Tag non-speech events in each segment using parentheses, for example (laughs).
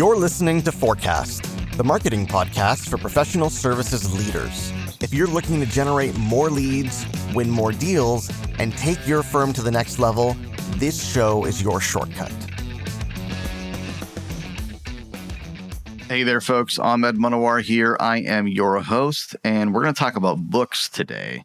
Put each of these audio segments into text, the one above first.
You're listening to Forecast, the marketing podcast for professional services leaders. If you're looking to generate more leads, win more deals, and take your firm to the next level, this show is your shortcut. Hey there, folks. Ahmed Munawar here. I am your host, and we're going to talk about books today.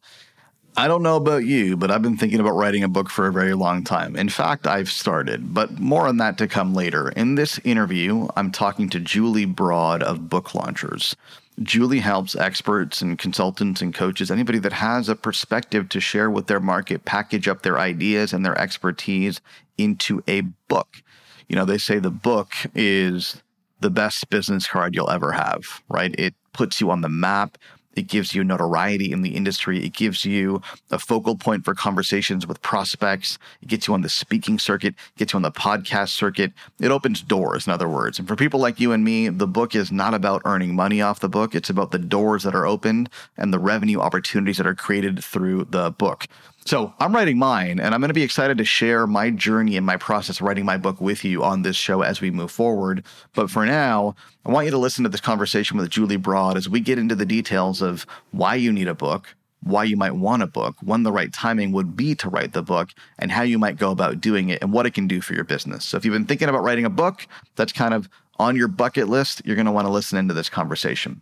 I don't know about you, but I've been thinking about writing a book for a very long time. In fact, I've started, but more on that to come later. In this interview, I'm talking to Julie Broad of Book Launchers. Julie helps experts and consultants and coaches, anybody that has a perspective to share with their market, package up their ideas and their expertise into a book. You know, they say the book is the best business card you'll ever have, right? It puts you on the map. It gives you notoriety in the industry. It gives you a focal point for conversations with prospects. It gets you on the speaking circuit, gets you on the podcast circuit. It opens doors, in other words. And for people like you and me, the book is not about earning money off the book. It's about the doors that are opened and the revenue opportunities that are created through the book. So I'm writing mine, and I'm going to be excited to share my journey and my process writing my book with you on this show as we move forward. But for now, I want you to listen to this conversation with Julie Broad as we get into the details of why you need a book, why you might want a book, when the right timing would be to write the book, and how you might go about doing it and what it can do for your business. So if you've been thinking about writing a book, that's kind of on your bucket list, you're going to want to listen into this conversation.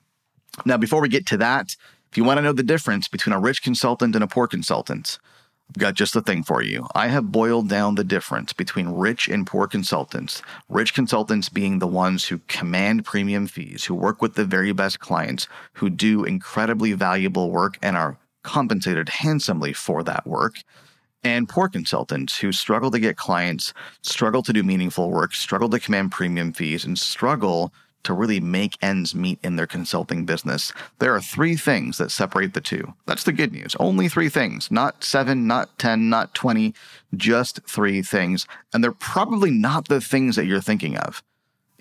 Now, before we get to that, if you want to know the difference between a rich consultant and a poor consultant, I've got just the thing for you. I have boiled down the difference between rich and poor consultants. Rich consultants being the ones who command premium fees, who work with the very best clients, who do incredibly valuable work and are compensated handsomely for that work. And poor consultants who struggle to get clients, struggle to do meaningful work, struggle to command premium fees, and struggle to really make ends meet in their consulting business. There are three things that separate the two. That's the good news. Only three things, not seven, not 10, not 20, just three things. And they're probably not the things that you're thinking of.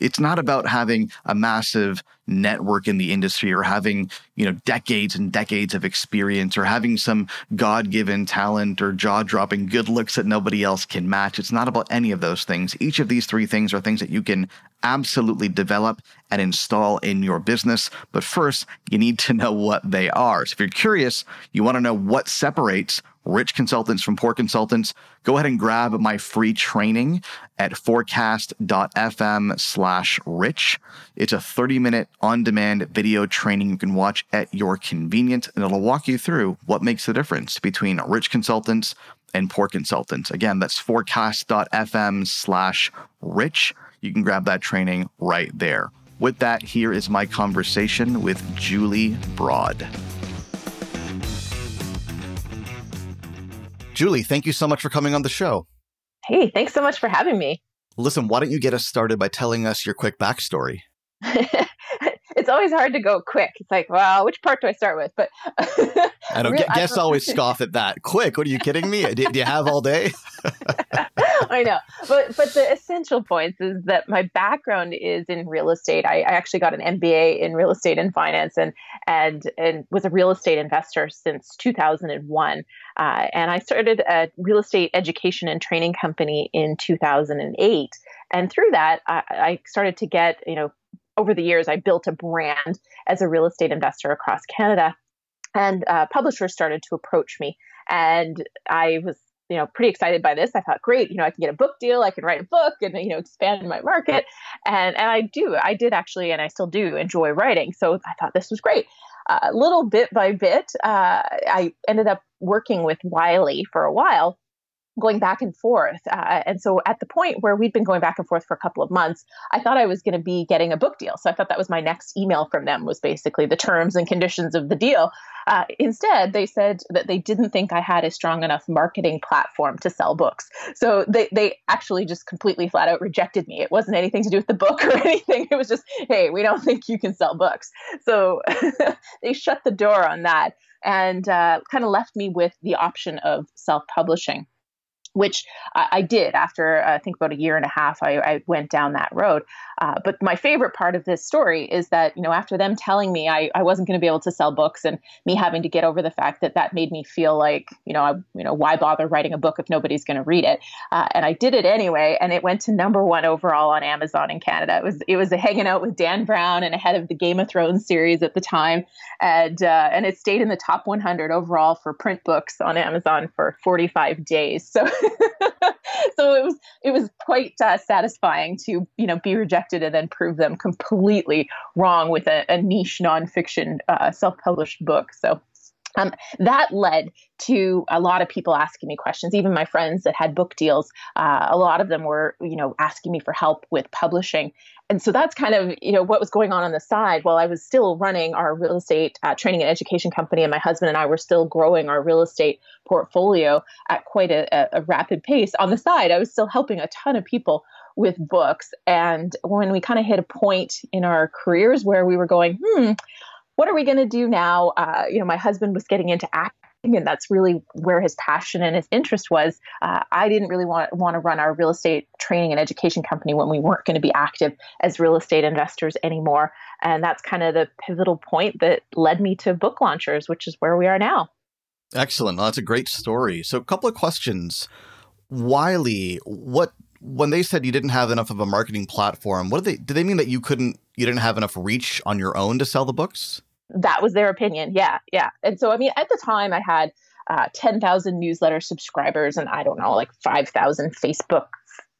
It's not about having a massive network in the industry or having, you know, decades and decades of experience or having some God-given talent or jaw-dropping good looks that nobody else can match. It's not about any of those things. Each of these three things are things that you can absolutely develop and install in your business. But first, you need to know what they are. So if you're curious, you want to know what separates rich consultants from poor consultants, go ahead and grab my free training at forecast.fm slash rich. It's a 30 minute on demand video training you can watch at your convenience, and it'll walk you through what makes the difference between rich consultants and poor consultants. Again, that's forecast.fm slash rich. You can grab that training right there. With that, here is my conversation with Julie Broad. Julie, thank you so much for coming on the show. Hey, thanks so much for having me. Listen, why don't you get us started by telling us your quick backstory? (laughs) it's always hard to go quick. It's like, well, which part do I start with? But I don't. (laughs) guests always scoff at that. Quick? What are you kidding me? Do, do you have all day? (laughs) I know, but but the essential points is that my background is in real estate. I, I, actually got an MBA in real estate and finance, and and and was a real estate investor since 2001. Uh, and I started a real estate education and training company in 2008. And through that, I, I started to get you know over the years, I built a brand as a real estate investor across Canada. And uh, publishers started to approach me. And I was, you know, pretty excited by this. I thought, great, you know, I can get a book deal, I can write a book and, you know, expand my market. And, and I do, I did actually, and I still do enjoy writing. So I thought this was great. Uh, a little bit by bit, uh, I ended up working with Wiley for a while going back and forth. Uh, and so at the point where we'd been going back and forth for a couple of months, I thought I was going to be getting a book deal. So I thought that was my next email from them was basically the terms and conditions of the deal. Uh, instead, they said that they didn't think I had a strong enough marketing platform to sell books. So they, they actually just completely flat out rejected me. It wasn't anything to do with the book (laughs) or anything. It was just, hey, we don't think you can sell books. So (laughs) they shut the door on that and uh, kind of left me with the option of self publishing. Which I, did after uh, I think about a year and a half. I, I went down that road. Uh, but my favorite part of this story is that you know after them telling me I, I wasn't going to be able to sell books and me having to get over the fact that that made me feel like you know I, you know why bother writing a book if nobody's going to read it. Uh, and I did it anyway, and it went to number one overall on Amazon in Canada. It was it was a hanging out with Dan Brown and ahead of the Game of Thrones series at the time, and uh, and it stayed in the top 100 overall for print books on Amazon for 45 days. So (laughs) (laughs) so it was it was quite uh, satisfying to you know be rejected and then prove them completely wrong with a, a niche nonfiction uh, self-published book. So um, that led to a lot of people asking me questions. Even my friends that had book deals, uh, a lot of them were, you know, asking me for help with publishing. And so that's kind of, you know, what was going on on the side while I was still running our real estate uh, training and education company, and my husband and I were still growing our real estate portfolio at quite a, a rapid pace. On the side, I was still helping a ton of people with books. And when we kind of hit a point in our careers where we were going, hmm what are we going to do now? Uh, you know, my husband was getting into acting, and that's really where his passion and his interest was. Uh, I didn't really want want to run our real estate training and education company when we weren't going to be active as real estate investors anymore, and that's kind of the pivotal point that led me to book launchers, which is where we are now. Excellent. Well, that's a great story. So, a couple of questions. Wiley, what when they said you didn't have enough of a marketing platform, what did they did they mean that you couldn't you didn't have enough reach on your own to sell the books? That was their opinion. Yeah, yeah. And so I mean, at the time, I had uh, ten thousand newsletter subscribers, and I don't know, like five thousand Facebook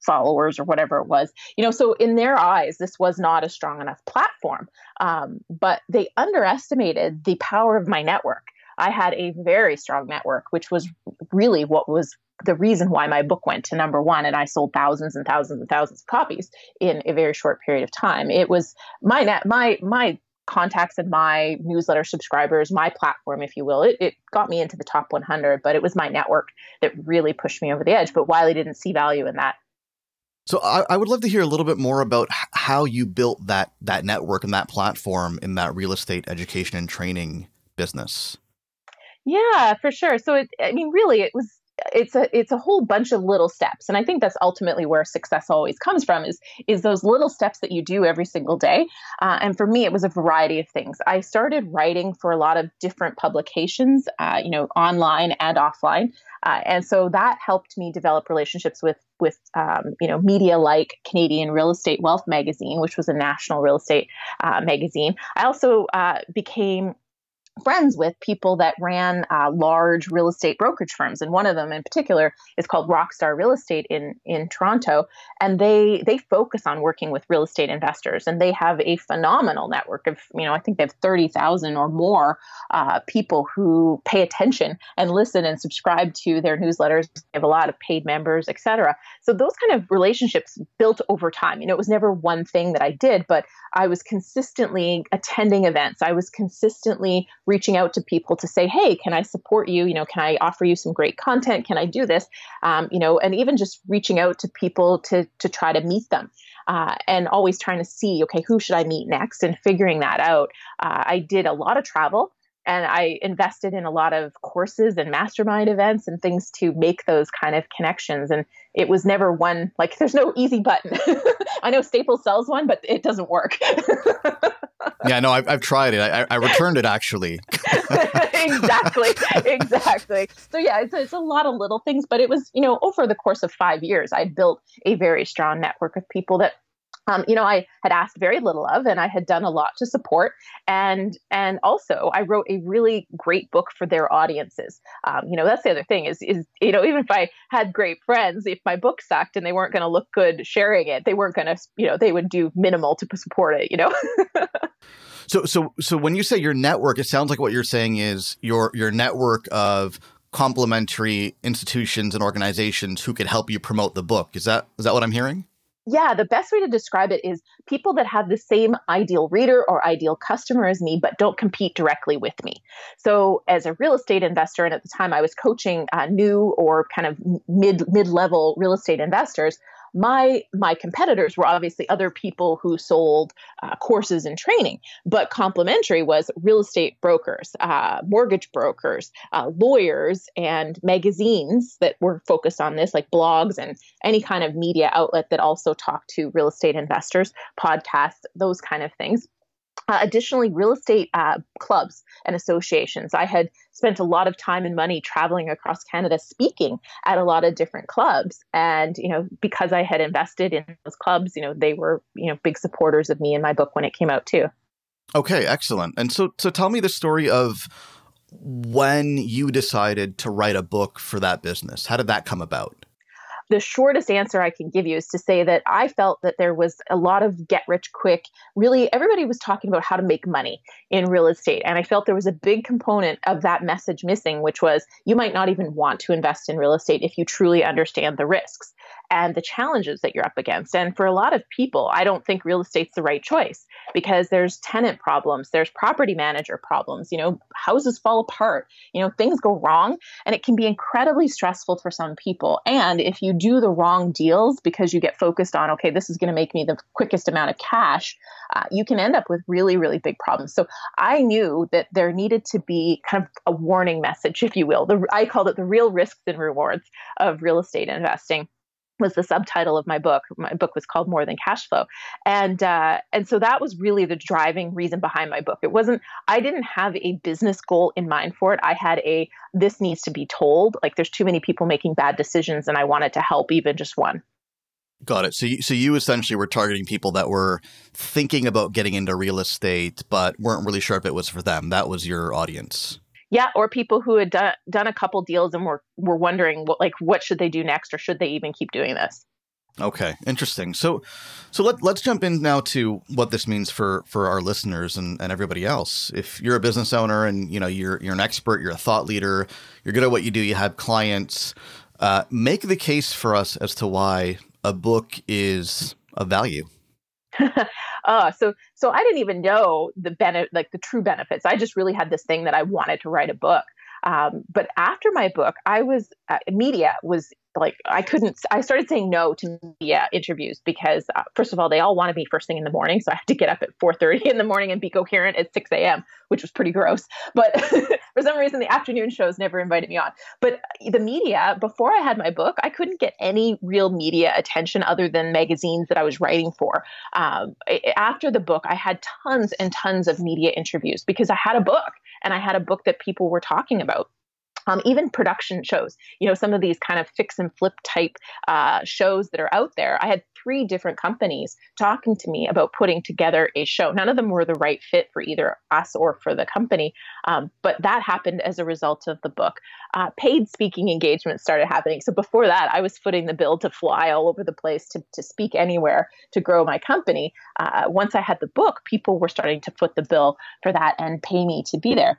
followers or whatever it was you know so in their eyes this was not a strong enough platform um, but they underestimated the power of my network i had a very strong network which was really what was the reason why my book went to number one and I sold thousands and thousands and thousands of copies in a very short period of time. It was my net, my my contacts and my newsletter subscribers, my platform, if you will. It, it got me into the top 100, but it was my network that really pushed me over the edge. But Wiley didn't see value in that. So I, I would love to hear a little bit more about how you built that that network and that platform in that real estate education and training business. Yeah, for sure. So it, I mean, really, it was it's a it's a whole bunch of little steps. And i think that's ultimately where success always comes from is is those little steps that you do every single day. Uh, and for me it was a variety of things. I started writing for a lot of different publications uh, you know online and offline. Uh, and so that helped me develop relationships with with um, you know media like Canadian Real Estate Wealth magazine, which was a national real estate uh, magazine. I also uh, became friends with people that ran uh, large real estate brokerage firms. And one of them in particular is called rockstar real estate in in toronto. And they they focus on working with real estate investors. And they have a phenomenal network of you know i think they have 30000 or more uh, people who pay attention and listen and subscribe to their newsletters. They have a lot of paid members etc so those kind of relationships built over time. You know it was never one thing that i did but i was consistently attending events. I was consistently reaching out to people to say, hey, can I support you? You know, can I offer you some great content? Can I do this? Um, you know, and even just reaching out to people to to try to meet them. Uh, and always trying to see, okay, who should I meet next, and figuring that out. Uh, I did a lot of travel and I invested in a lot of courses and mastermind events and things to make those kind of connections. And it was never one like (laughs) there's no easy button. (laughs) I know Staples sells one, but it doesn't work. (laughs) yeah, no, I've, I've tried it. I, I returned it actually. exactly, exactly. So yeah, it's, it's a lot of little things, but it was you know over the course of five years, I built a very strong network of people that um, you know, I had asked very little of, and I had done a lot to support, and and also I wrote a really great book for their audiences. Um, you know, that's the other thing is is you know even if I had great friends, if my book sucked and they weren't going to look good sharing it, they weren't going to you know they would do minimal to support it. You know. (laughs) so so so when you say your network, it sounds like what you're saying is your your network of complementary institutions and organizations who could help you promote the book. Is that is that what I'm hearing? Yeah, the best way to describe it is people that have the same ideal reader or ideal customer as me, but don't compete directly with me. So, as a real estate investor, and at the time I was coaching uh, new or kind of mid mid level real estate investors, my my competitors were obviously other people who sold uh, courses and training, but complementary was real estate brokers, uh, mortgage brokers, uh, lawyers, and magazines that were focused on this, like blogs and any kind of media outlet that also talked to real estate investors, podcasts, those kind of things. Uh, additionally, real estate uh, clubs and associations. I had spent a lot of time and money traveling across Canada speaking at a lot of different clubs. And, you know, because I had invested in those clubs, you know, they were, you know, big supporters of me and my book when it came out too. Okay, excellent. And so so tell me the story of when you decided to write a book for that business. How did that come about? The shortest answer I can give you is to say that I felt that there was a lot of get rich quick. Really, everybody was talking about how to make money in real estate. And I felt there was a big component of that message missing, which was you might not even want to invest in real estate if you truly understand the risks and the challenges that you're up against. And for a lot of people, I don't think real estate's the right choice because there's tenant problems, there's property manager problems, you know, houses fall apart, you know, things go wrong, and it can be incredibly stressful for some people. And if you do the wrong deals because you get focused on, okay, this is going to make me the quickest amount of cash, uh, you can end up with really, really big problems. So I knew that there needed to be kind of a warning message, if you will. The, I called it the real risks and rewards of real estate investing was the subtitle of my book. My book was called More Than Cash Flow, and uh, and so that was really the driving reason behind my book. It wasn't I didn't have a business goal in mind for it. I had a this needs to be told. Like there's too many people making bad decisions, and I wanted to help even just one. Got it. So you, so you essentially were targeting people that were thinking about getting into real estate, but weren't really sure if it was for them. That was your audience. Yeah, or people who had done, done a couple deals and were were wondering what like what should they do next or should they even keep doing this. Okay, interesting. So, so let let's jump in now to what this means for for our listeners and, and everybody else. If you're a business owner and you know you're you're an expert, you're a thought leader, you're good at what you do, you have clients. Uh, make the case for us as to why a book is of value. (laughs) uh, so so I didn't even know the benefit, like the true benefits. I just really had this thing that I wanted to write a book. Um, but after my book, I was uh, media was like I couldn't. I started saying no to media interviews because uh, first of all, they all wanted me first thing in the morning, so I had to get up at 4:30 in the morning and be coherent at 6 a.m., which was pretty gross. But (laughs) for some reason, the afternoon shows never invited me on. But the media, before I had my book, I couldn't get any real media attention other than magazines that I was writing for. Um, after the book, I had tons and tons of media interviews because I had a book and I had a book that people were talking about. Um, even production shows, you know, some of these kind of fix and flip type uh, shows that are out there. I had three different companies talking to me about putting together a show. None of them were the right fit for either us or for the company, um, but that happened as a result of the book. Uh, paid speaking engagements started happening. So before that, I was footing the bill to fly all over the place to, to speak anywhere to grow my company. Uh, once I had the book, people were starting to foot the bill for that and pay me to be there.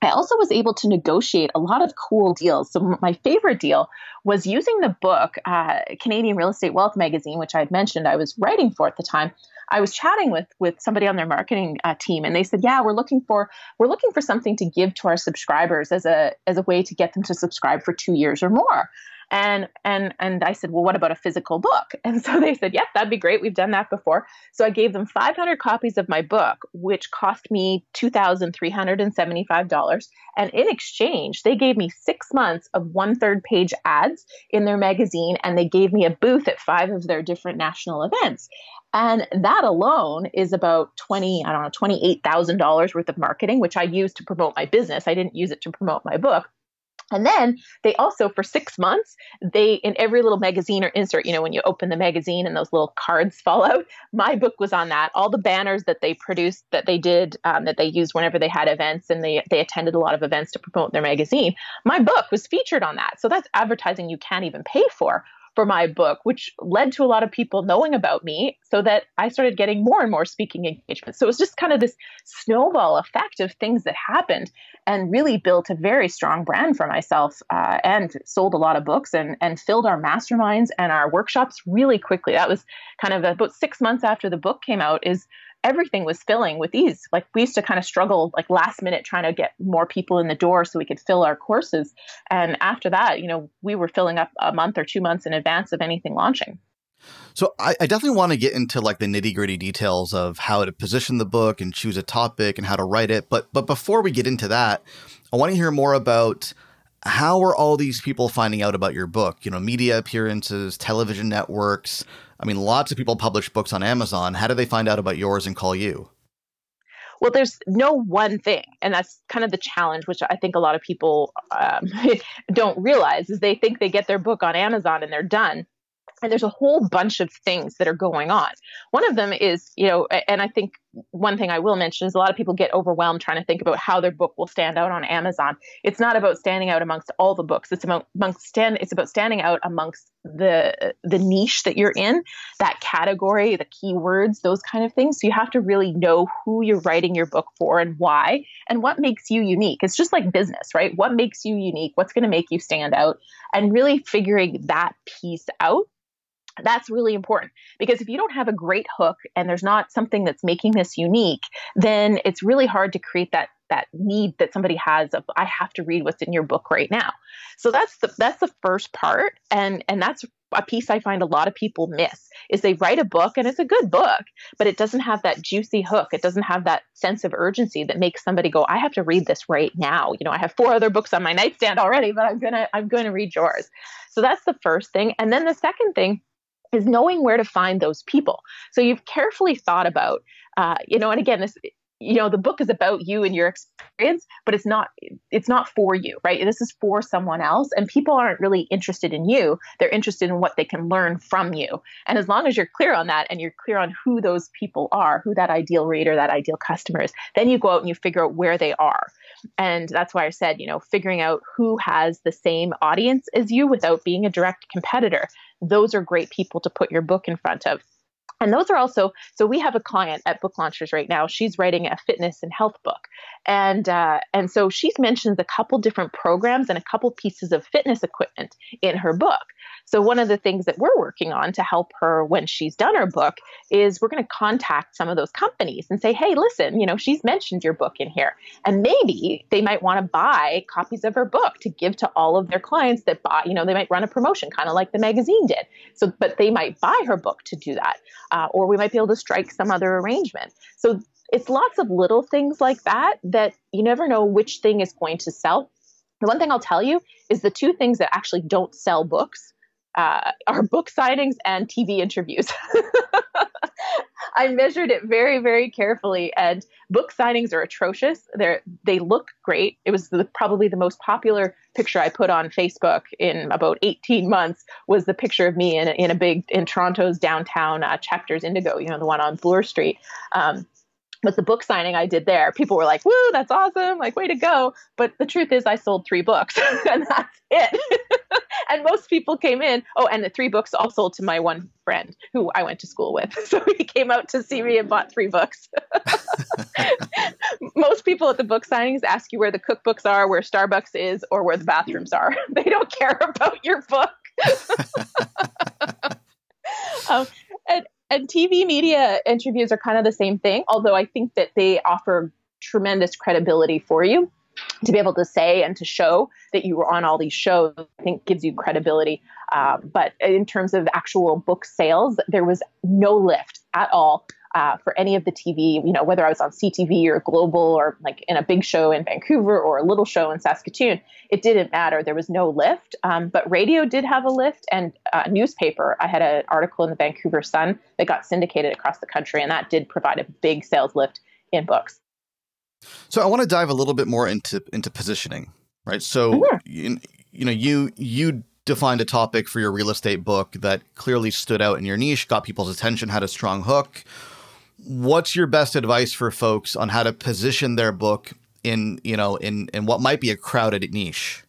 I also was able to negotiate a lot of cool deals. So, my favorite deal was using the book, uh, Canadian Real Estate Wealth magazine, which I had mentioned I was writing for at the time. I was chatting with with somebody on their marketing uh, team, and they said, "Yeah, we're looking for we're looking for something to give to our subscribers as a as a way to get them to subscribe for two years or more." And and and I said, well, what about a physical book? (laughs) And so they said, yep, that'd be great. We've done that before. So I gave them 500 copies of my book, which cost me $2,375. And in exchange, they gave me six months of one third page ads in their magazine, and they gave me a booth at five of their different national events. And that alone is about twenty, I don't know, twenty-eight thousand dollars worth of marketing, which I used to promote my business. I didn't use it to promote my book. And then they also, for six months, they in every little magazine or insert, you know, when you open the magazine and those little cards (laughs) fall out, my book was on that. All the banners that they produced, that they did, um, that they used whenever they had events, and they they attended a lot of events to promote their magazine. My book was featured on that. So that's advertising you can't even pay for for my book, which led to a lot of people knowing about me so that I started getting more and more speaking engagements. So it was just kind of this snowball effect of things that happened and really built a very strong brand for myself uh, and sold a lot of books and, and filled our masterminds and our workshops really quickly. That was kind of about six months after the book came out is everything was filling with ease. Like we used to kind of struggle like last minute trying to get more people in the door so we could fill our courses. And after that, you know, we were filling up a month or two months in advance of anything launching. So I, I definitely want to get into like the nitty gritty details of how to position the book and choose a topic and how to write it. But but before we get into that, I want to hear more about how are all these people finding out about your book? You know, media appearances, television networks. I mean, lots of people publish books on Amazon. How do they find out about yours and call you? Well, there's no one thing, and that's kind of the challenge, which I think a lot of people um, (laughs) don't realize is they think they get their book on Amazon and they're done and there's a whole bunch of things that are going on. One of them is, you know, and I think one thing I will mention is a lot of people get overwhelmed trying to think about how their book will stand out on Amazon. It's not about standing out amongst all the books. It's about amongst stand. It's about standing out amongst the the niche that you're in, that category, the keywords, those kind of things. So you have to really know who you're writing your book for and why, and what makes you unique. It's just like business, right? What makes you unique? What's going to make you stand out? And really figuring that piece out that's really important because if you don't have a great hook and there's not something that's making this unique, then it's really hard to create that that need that somebody has of I have to read what's in your book right now. So that's the that's the first part and and that's a piece I find a lot of people miss is they write a book and it's a good book, but it doesn't have that juicy hook. It doesn't have that sense of urgency that makes somebody go, I have to read this right now. You know, I have four other books on my nightstand already, but I'm gonna I'm gonna read yours. So that's the first thing. And then the second thing is knowing where to find those people. So you've carefully thought about, uh, you know, and again, this, you know, the book is about you and your experience, but it's not, it's not for you, right? This is for someone else, and people aren't really interested in you. They're interested in what they can learn from you. And as long as you're clear on that, and you're clear on who those people are, who that ideal reader, that ideal customer is, then you go out and you figure out where they are. And that's why I said, you know, figuring out who has the same audience as you without being a direct competitor those are great people to put your book in front of. And those are also so we have a client at Book Launchers right now. She's writing a fitness and health book, and uh, and so she's mentioned a couple different programs and a couple pieces of fitness equipment in her book. So, one of the things that we're working on to help her when she's done her book is we're going to contact some of those companies and say, hey, listen, you know, she's mentioned your book in here. And maybe they might want to buy copies of her book to give to all of their clients that buy, you know, they might run a promotion kind of like the magazine did. So, but they might buy her book to do that. Uh, or we might be able to strike some other arrangement. So, it's lots of little things like that that you never know which thing is going to sell. The one thing I'll tell you is the two things that actually don't sell books uh, (laughs) are book signings and TV interviews. (laughs) I measured it very, very carefully, and book signings are atrocious. They they look great. It was the, probably the most popular picture I put on Facebook in about 18 months. Was the picture of me in, in a big in Toronto's downtown uh, Chapters Indigo, you know, the one on Bloor Street. Um, but the book signing I did there, people were like, "Woo, that's awesome! Like, way to go!" But the truth is, I sold three books, (laughs) and that's it. (laughs) and most people came in. Oh, and the three books all sold to my one friend who I went to school with. (laughs) So he came out to see me and bought three books. most people at the book signings ask you where the cookbooks are, where Starbucks is, or where the bathrooms are. They don't care about your book. um, and TV media interviews are kind of the same thing, although I think that they offer tremendous credibility for you to be able to say and to show that you were on all these shows, I think gives you credibility. Uh, but in terms of actual book sales, there was no lift at all uh, for any of the TV, you know, whether I was on CTV or Global or like in a big show in Vancouver or a little show in Saskatoon, it didn't matter. There was no lift. Um, but radio did have a lift and uh, newspaper. I had an article in the Vancouver Sun that got syndicated across the country, and that did provide a big sales lift in books. So I want to dive a little bit more into into positioning, right? So mm-hmm. you, you know, you you defined a topic for your real estate book that clearly stood out in your niche, got people's attention, had a strong hook. What's your best advice for folks on how to position their book in, you know, in in what might be a crowded niche?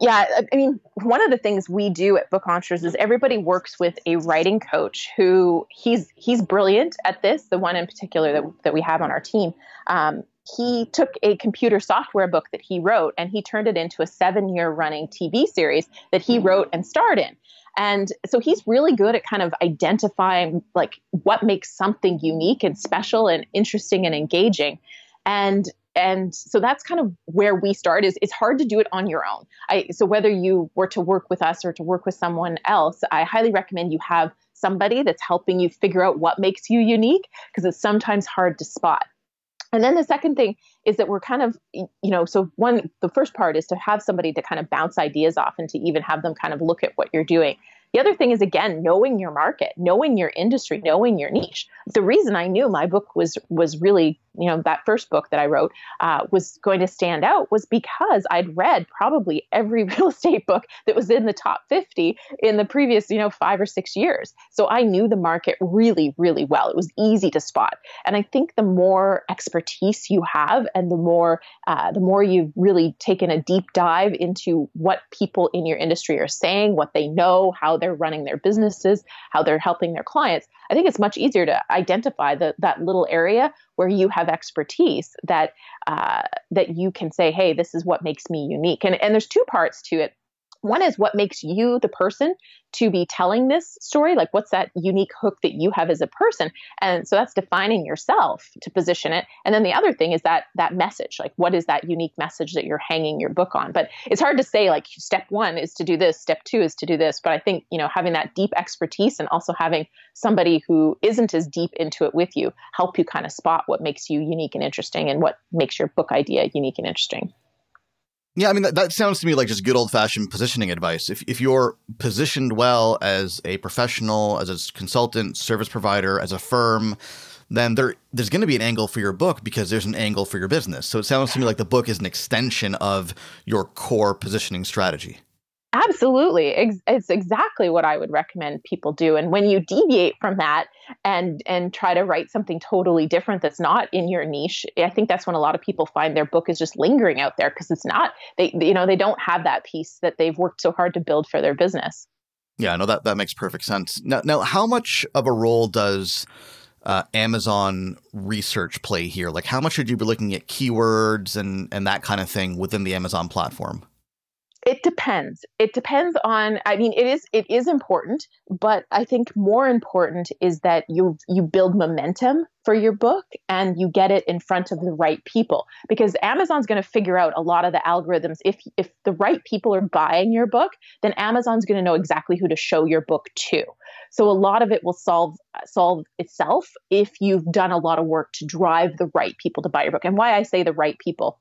Yeah, I mean, one of the things we do at Book Launchers is everybody works with a writing coach who he's he's brilliant at this. The one in particular that that we have on our team, um, he took a computer software book that he wrote and he turned it into a seven-year running TV series that he mm-hmm. wrote and starred in. And so he's really good at kind of identifying like what makes something unique and special and interesting and engaging. And and so that's kind of where we start is it's hard to do it on your own I, so whether you were to work with us or to work with someone else i highly recommend you have somebody that's helping you figure out what makes you unique because it's sometimes hard to spot and then the second thing is that we're kind of, you know, so one, the first part is to have somebody to kind of bounce ideas off and to even have them kind of look at what you're doing. The other thing is again knowing your market, knowing your industry, knowing your niche. The reason I knew my book was was really you know that first book that I wrote uh, was going to stand out was because I'd read probably every (laughs) real estate book that was in the top 50 in the previous you know five or six years. So I knew the market really really well. It was easy to spot, and I think the more expertise you have and the more uh, the more you've really taken a deep dive into what people in your industry are saying, what they know, how they're running their businesses, how they're helping their clients. I think it's much easier to identify the, that little area where you have expertise that uh, that you can say, hey, this is what makes me unique. And and there's two parts to it. One is what makes you the person to be telling this story. Like, what's that unique hook that you have as a person? And so that's defining yourself to position it. And then the other thing is that that message. Like, what is that unique message that you're hanging your book on? But it's hard to say. Like, step one is to do this. Step two is to do this. But I think you know having that deep expertise and also having somebody who isn't as deep into it with you help you kind of spot what makes you unique and interesting and what makes your book idea unique and interesting. Yeah, I mean that, that sounds to me like just good old fashioned positioning advice. If if you're positioned well as a professional, as a consultant, service provider, as a firm, then there there's going to be an angle for your book because there's an angle for your business. So it sounds to me like the book is an extension of your core positioning strategy. Absolutely. It's exactly what I would recommend people do. And when you deviate from that and and try to write something totally different that's not in your niche, I think that's when a lot of people find their book is just lingering out there because it's not they you know, they don't have that piece that they've worked so hard to build for their business. Yeah, no that that makes perfect sense. Now now how much of a role does uh, Amazon research play here? Like how much should you be looking at keywords and and that kind of thing within the Amazon platform? It depends. It depends on i mean it is it is important but i think more important is that you you build momentum for your book and you get it in front of the right people because amazon's going to figure out a lot of the algorithms. If if the right people are buying your book then amazon's going to know exactly who to show your book to. So a lot of it will solve solve itself if you've done a lot of work to drive the right people to buy your book. And why i say the right people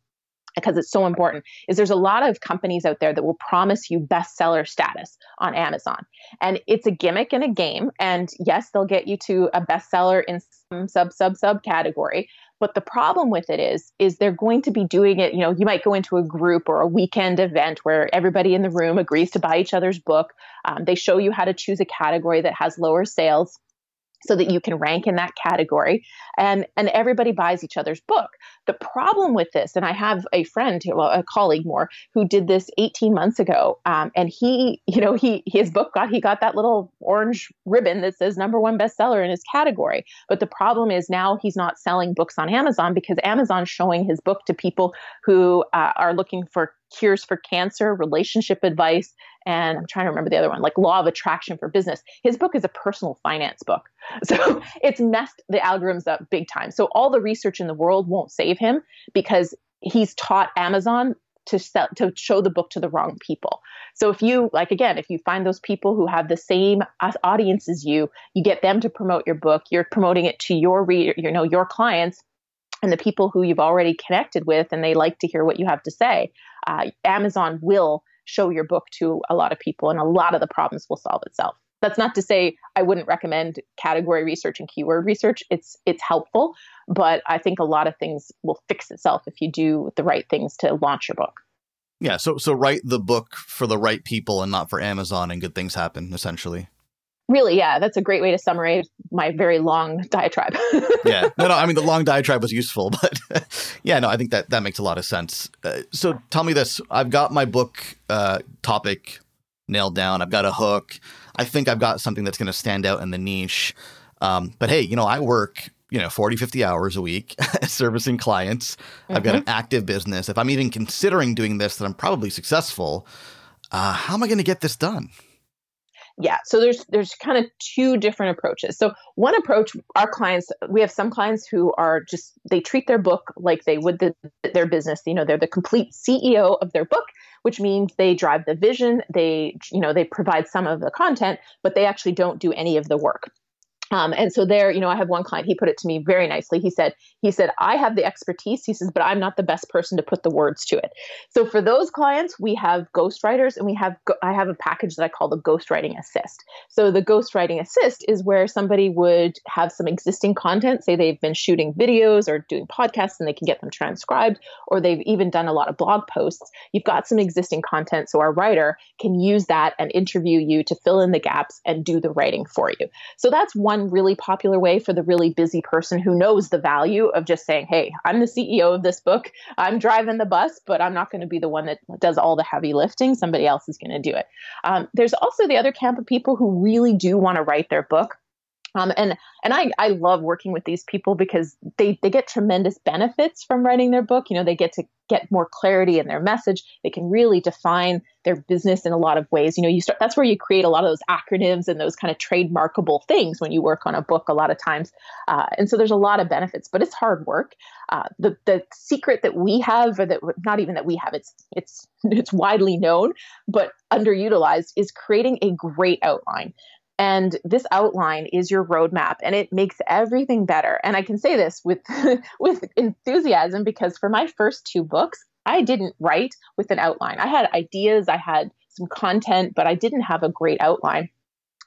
because it's so important is there's a lot of companies out there that will promise you bestseller status on Amazon. And it's a gimmick and a game. And yes, they'll get you to a bestseller in some sub sub sub category. But the problem with it is, is they're going to be doing it. You know, you might go into a group or a weekend event where everybody in the room agrees to buy each other's book. Um, they show you how to choose a category that has lower sales so that you can rank in that category. And and everybody buys each other's book. The problem with this and i have a friend well a colleague more who did this 18 months ago um, and he you know he his book got he got that little orange ribbon that says number one bestseller in his category. But the problem is now he's not selling books on amazon because amazon's showing his book to people who uh, are looking for cures for cancer, relationship advice, and I'm trying to remember the other one, like law of attraction for business. His book is a personal finance book. (laughs) So it's messed the algorithms up big time. So all the research in the world won't save him because he's taught Amazon to sell to show the book to the wrong people. So if you like again, if you find those people who have the same audience as you, you get them to promote your book, you're promoting it to your reader, you know, your clients and the people who you've already connected with and they like to hear what you have to say uh, amazon will show your book to a lot of people and a lot of the problems will solve itself. That's not to say i wouldn't recommend category research and keyword research. It's it's helpful but i think a lot of things will fix itself if you do the right things to launch your book. Yeah so so write the book for the right people and not for amazon and good things happen essentially really yeah that's a great way to summarize my very long diatribe. (laughs) Yeah. No no i mean the long diatribe was useful (laughs) but yeah no i think that that makes a lot of sense. Uh, so tell me this i've got my book uh, topic nailed down. I've got a hook. I think i've got something that's going to stand out in the niche. Um, but hey you know i work you know 40 50 hours a week (laughs) servicing clients. Mm-hmm. i've got an mm-hmm. active business. If i'm even considering doing this then i'm probably successful. Uh, how am i going to get this done Yeah. So there's there's kind of two different approaches. So one approach, our clients, we have some clients who are just they treat their book like they would the, their business. You know, they're the complete CEO of their book, which means they drive the vision, they you know they provide some of the content, but they actually don't do any of the work. Um, and so there, you know, I have one client, he put it to me very nicely. He said, he said, I have the expertise. He says, but I'm not the best person to put the words to it. So for those clients, we have ghostwriters and we have, I have a package that I call the ghostwriting assist. So the ghostwriting assist is where somebody would have some existing content, say they've been shooting videos or doing podcasts and they can get them transcribed, or they've even done a lot of blog posts. You've got some existing content. So our writer can use that and interview you to fill in the gaps and do the writing for you. So that's one one really popular way for the really busy person who knows the value of just saying, Hey, I'm the CEO of this book. I'm driving the bus, but I'm not going to be the one that does all the heavy lifting. Somebody else is going to do it. Um, there's also the other camp of people who really do want to write their book. Um, and and I, I love working with these people because they, they get tremendous benefits from writing their book. You know, they get to get more clarity in their message. They can really define their business in a lot of ways. You know, you start that's where you create a lot of those acronyms and those kind of trademarkable things when you work on a book a lot of times. Uh, and so there's a lot of benefits, but it's hard work. Uh, the the secret that we have, or that not even that we have, it's it's (laughs) it's widely known, but underutilized, is creating a great outline. And this outline is your roadmap and it makes everything better. And I can say this with (laughs) with enthusiasm because for my first two books, I didn't write with an outline. I had ideas, I had some content, but I didn't have a great outline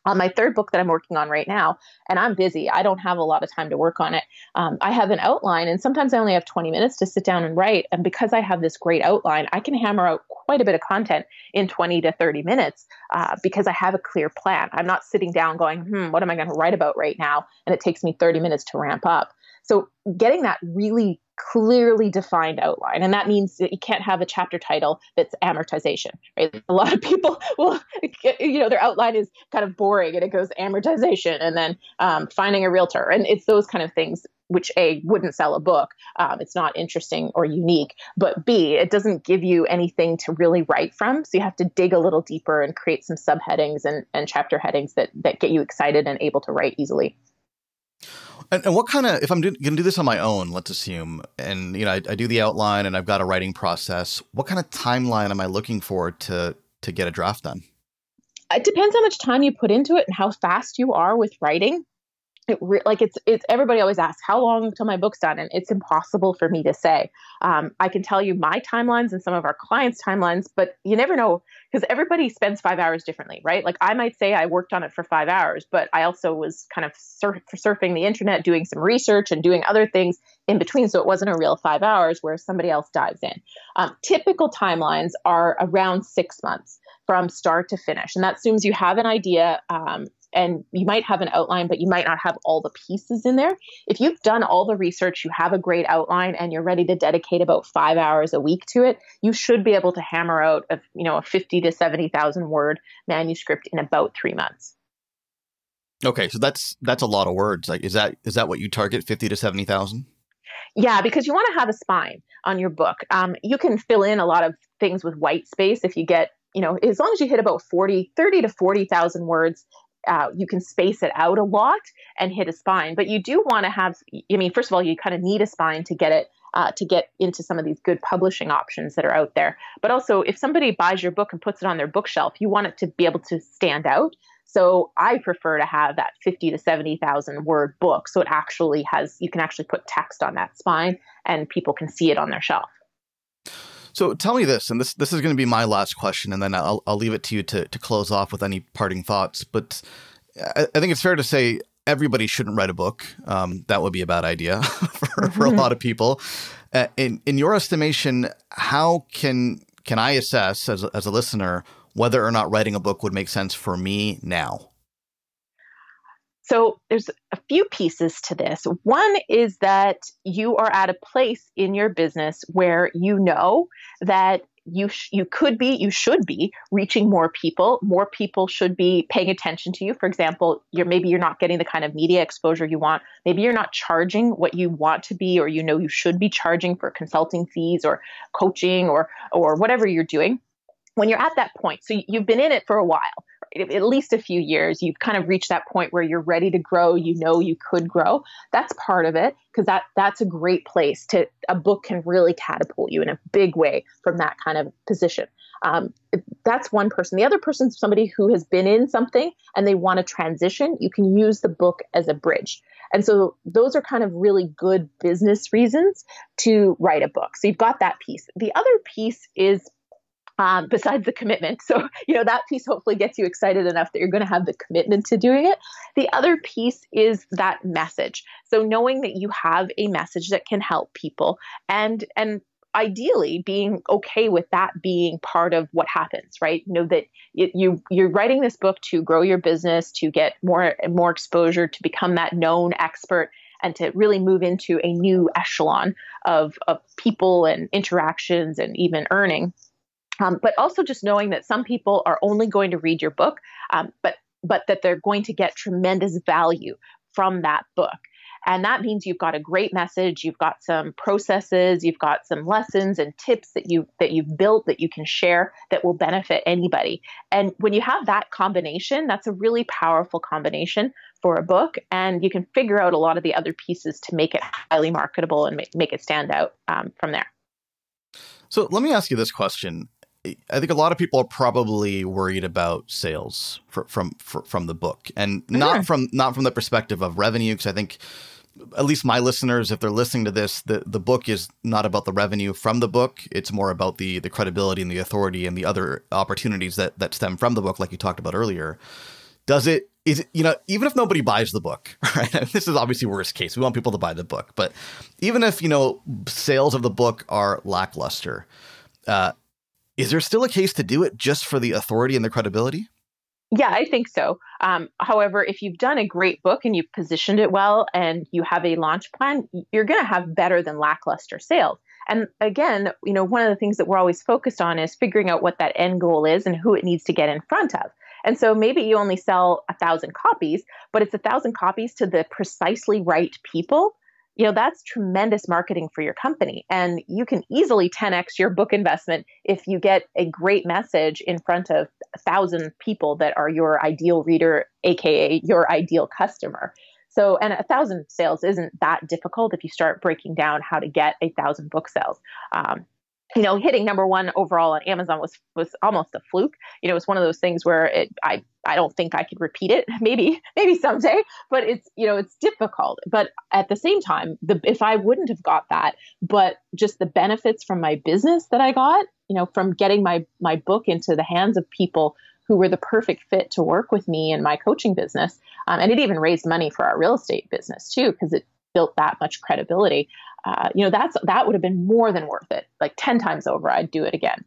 on my third book that I'm working on right now, and I'm busy. I don't have a lot of time to work on it. Um, I have an outline, and sometimes I only have 20 minutes to sit down and write. And because I have this great outline, I can hammer out quite a bit of content in 20 to 30 minutes uh, because I have a clear plan. I'm not sitting down going, hmm, what am I going to write about right now? And it takes me 30 minutes to ramp up. So getting that really clearly defined outline. And that means that you can't have a chapter title that's amortization, right? A lot of people (laughs) will, you know, their outline is kind of boring and it goes amortization and then um, finding a realtor. And it's those kind of things which A, wouldn't sell a book. Um, it's not interesting or unique. But B, it doesn't give you anything to really write from. So you have to dig a little deeper and create some subheadings and, and chapter headings that, that get you excited and able to write easily. And, and what kind of, if I'm going to do this on my own, let's assume, and you know, I, I do the outline and I've got a writing process. What kind of timeline am I looking for to to get a draft done? It depends how much time you put into it and how fast you are with writing it re- like it's it's everybody always asks how long until my book's done? And it's impossible for me to say. Um, i can tell you my timelines and some of our clients timelines but you never know because everybody spends five hours differently right? Like i might say i worked on it for five hours but i also was kind of sur- surfing the internet doing some research and doing other things in between so it wasn't a real five hours where somebody else dives in. Um, typical timelines are around six months from start to finish and that assumes you have an idea um, and you might have an outline, but you might not have all the pieces in there. If you've done all the research, you have a great outline, and you're ready to dedicate about five hours a week to it, you should be able to hammer out a you know a fifty to seventy thousand word manuscript in about three months. Okay, so that's that's a lot of words. Like, is that is that what you target, fifty to seventy thousand? Yeah, because you want to have a spine on your book. Um, you can fill in a lot of things with white space if you get you know, as long as you hit about 40, 30 to 40,000 words, uh, you can space it out a lot and hit a spine. But you do want to have, I mean, first of all, you kind of need a spine to get it. Uh, to get into some of these good publishing options that are out there. But also, if somebody buys your book and puts it on their bookshelf, you want it to be able to stand out. So I prefer to have that 50 to 70,000 word book. So it actually has, you can actually put text on that spine and people can see it on their shelf. So tell me this, and this this is going to be my last question, and then I'll I'll leave it to you to to close off with any parting thoughts. But I, I think it's fair to say everybody shouldn't write a book. Um, that would be a bad idea (laughs) for, for a lot of people. Uh, in in your estimation, how can can I assess as as a listener whether or not writing a book would make sense for me now? So there's a few pieces to this. One is that you are at a place in your business where you know that you sh- you could be you should be reaching more people. More people should be paying attention to you. For example you're maybe you're not getting the kind of media exposure you want. Maybe you're not charging what you want to be or you know you should be charging for consulting fees or coaching or or whatever you're doing. When you're at that point so you've been in it for a while at least a few years. You've kind of reached that point where you're ready to grow. You know you could grow. That's part of it because that that's a great place to a book can really catapult you in a big way from that kind of position. Um, that's one person. The other person is somebody who has been in something and they want to transition. You can use the book as a bridge. And so those are kind of really good business reasons to write a book. So you've got that piece. The other piece is um, besides the commitment. So, you know, that piece hopefully gets you excited enough that you're going to have the commitment to doing it. The other piece is that message. So knowing that you have a message that can help people and, and, ideally being okay with that being part of what happens right you know that you you're writing this book to grow your business to get more more exposure to become that known expert and to really move into a new echelon of, of people and interactions and even earning um, but also just knowing that some people are only going to read your book, um, but but that they're going to get tremendous value from that book. And that means you've got a great message, you've got some processes, you've got some lessons and tips that you that you've built that you can share that will benefit anybody. And when you have that combination, that's a really powerful combination for a book and you can figure out a lot of the other pieces to make it highly marketable and make, make it stand out um, from there. So let me ask you this question. I think a lot of people are probably worried about sales for, from for, from the book, and not from not from the perspective of revenue, because I think at least my listeners, if they're listening to this, the, the book is not about the revenue from the book. It's more about the the credibility and the authority and the other opportunities that that stem from the book, like you talked about earlier. Does it is it, you know, even if nobody buys the book, (laughs) right? this is obviously worst case. We want people to buy the book, but even if, you know, sales of the book are lackluster, uh, is there still a case to do it just for the authority and the credibility? Yeah, I think so. Um, however, if you've done a great book and you've positioned it well and you have a launch plan, you're going to have better than lackluster sales. And again, you know, one of the things that we're always focused on is figuring out what that end goal is and who it needs to get in front of. And so maybe you only sell a thousand copies, but it's a thousand copies to the precisely right people you know that's tremendous marketing for your company. And you can easily 10x your book investment if you get a great message in front of a thousand people that are your ideal reader aka your ideal customer. So and a thousand sales isn't that difficult if you start breaking down how to get a thousand book sales. Um, you know, hitting number one overall on Amazon was was almost a fluke. You know, it's one of those things where it I I don't think I could repeat it. (laughs) Maybe maybe someday, but it's you know it's difficult. But at the same time, the if I wouldn't have got that, but just the benefits from my business that I got, you know, from getting my my book into the hands of people who were the perfect fit to work with me in my coaching business, um, and it even raised money for our real estate business too because it built that much credibility uh, you know that's that would have been more than worth it like 10 times over i'd do it again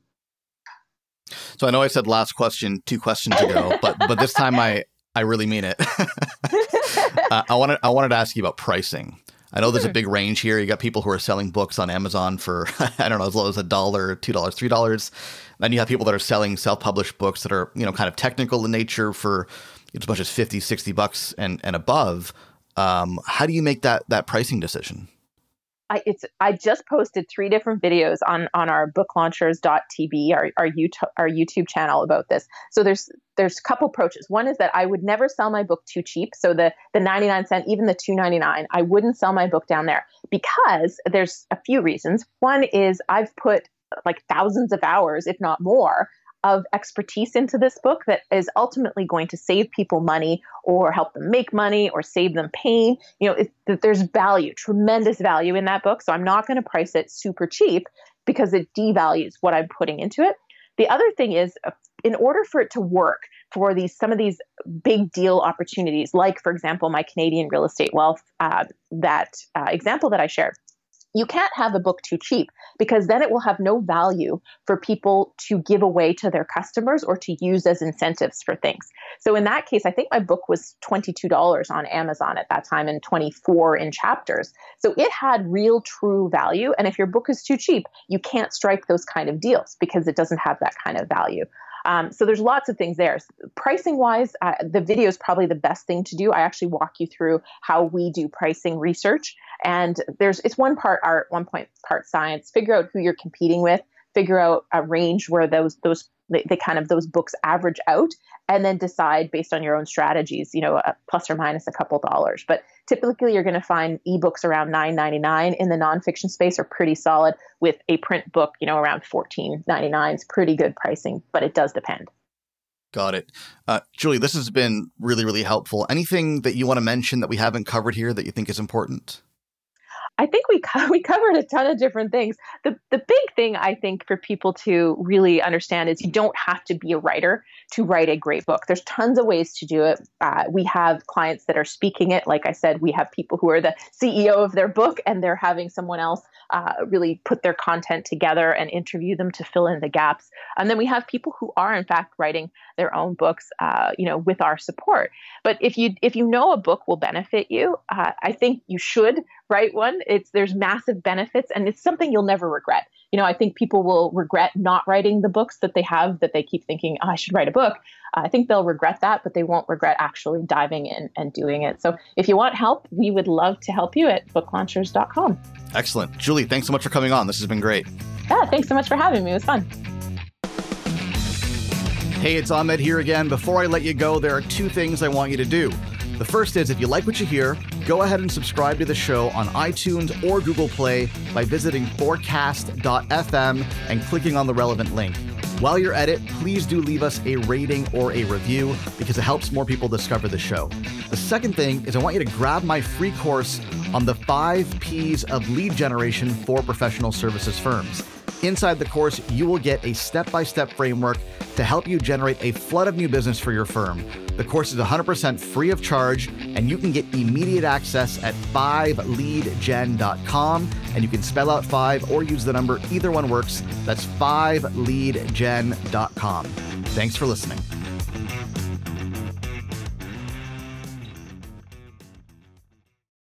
so i know i said last question two questions ago (laughs) but but this time i i really mean it (laughs) uh, i wanted i wanted to ask you about pricing I know there's a big range here. You got people who are selling books on Amazon for (laughs) I don't know as low as a dollar, two dollars, three dollars. Then you have people that are selling self-published books that are you know kind of technical in nature for as much as 50, 60 bucks and and above. Um, how do you make that that pricing decision? I, it's I just posted three different videos on on our booklaunchers.tv our our YouTube our YouTube channel about this. So there's there's a couple approaches. One is that I would never sell my book too cheap. So the the 99 cent, even the 2.99, I wouldn't sell my book down there because there's a few reasons. One is I've put like thousands of hours, if not more, of expertise into this book that is ultimately going to save people money or help them make money or save them pain. You know, it, there's value, tremendous value in that book. So I'm not going to price it super cheap because it devalues what I'm putting into it. The other thing is, uh, in order for it to work for these some of these big deal opportunities, like for example, my Canadian real estate wealth, uh, that uh, example that I shared, you can't have a book too cheap because then it will have no value for people to give away to their customers or to use as incentives for things. So in that case, I think my book was $22 on Amazon at that time and 24 in chapters. So it had real true value and if your book is too cheap, you can't strike those kind of deals because it doesn't have that kind of value. Um, so there's lots of things there. Pricing wise, uh, the video is probably the best thing to do. I actually walk you through how we do pricing research, and there's it's one part art, one point part science. Figure out who you're competing with. Figure out a range where those those they, kind of those books average out and then decide based on your own strategies you know a plus or minus a couple dollars but typically you're going to find ebooks around 9.99 in the nonfiction space are pretty solid with a print book you know around 14.99 is pretty good pricing but it does depend Got it. Uh, Julie, this has been really, really helpful. Anything that you want to mention that we haven't covered here that you think is important? I think we co- (laughs) we covered a ton of different things. The the big thing I think for people to really understand is you don't have to be a writer to write a great book. There's tons of ways to do it. Uh, we have clients that are speaking it. Like I said, we have people who are the CEO of their book and they're having someone else uh, really put their content together and interview them to fill in the gaps. And then we have people who are in fact writing their own books, uh, you know, with our support. But if you if you know a book will benefit you, uh, I think you should write one. It's there's massive benefits, and it's something you'll never regret. You know, I think people will regret not writing the books that they have that they keep thinking, oh, I should write a book. Uh, I think they'll regret that, but they won't regret actually diving in and doing it. So if you want help, we would love to help you at booklaunchers.com. Excellent. Julie, thanks so much for coming on. This has been great. Yeah, thanks so much for having me. It was fun. Hey, it's Ahmed here again. Before I let you go, there are two things I want you to do. The first is if you like what you hear, go ahead and subscribe to the show on iTunes or Google Play by visiting forecast.fm and clicking on the relevant link. While you're at it, please do leave us a rating or a review because it helps more people discover the show. The second thing is I want you to grab my free course on the five P's of lead generation for professional services firms. Inside the course, you will get a step by step framework to help you generate a flood of new business for your firm. The course is 100% free of charge, and you can get immediate access at 5leadgen.com. And you can spell out 5 or use the number, either one works. That's 5leadgen.com. Thanks for listening.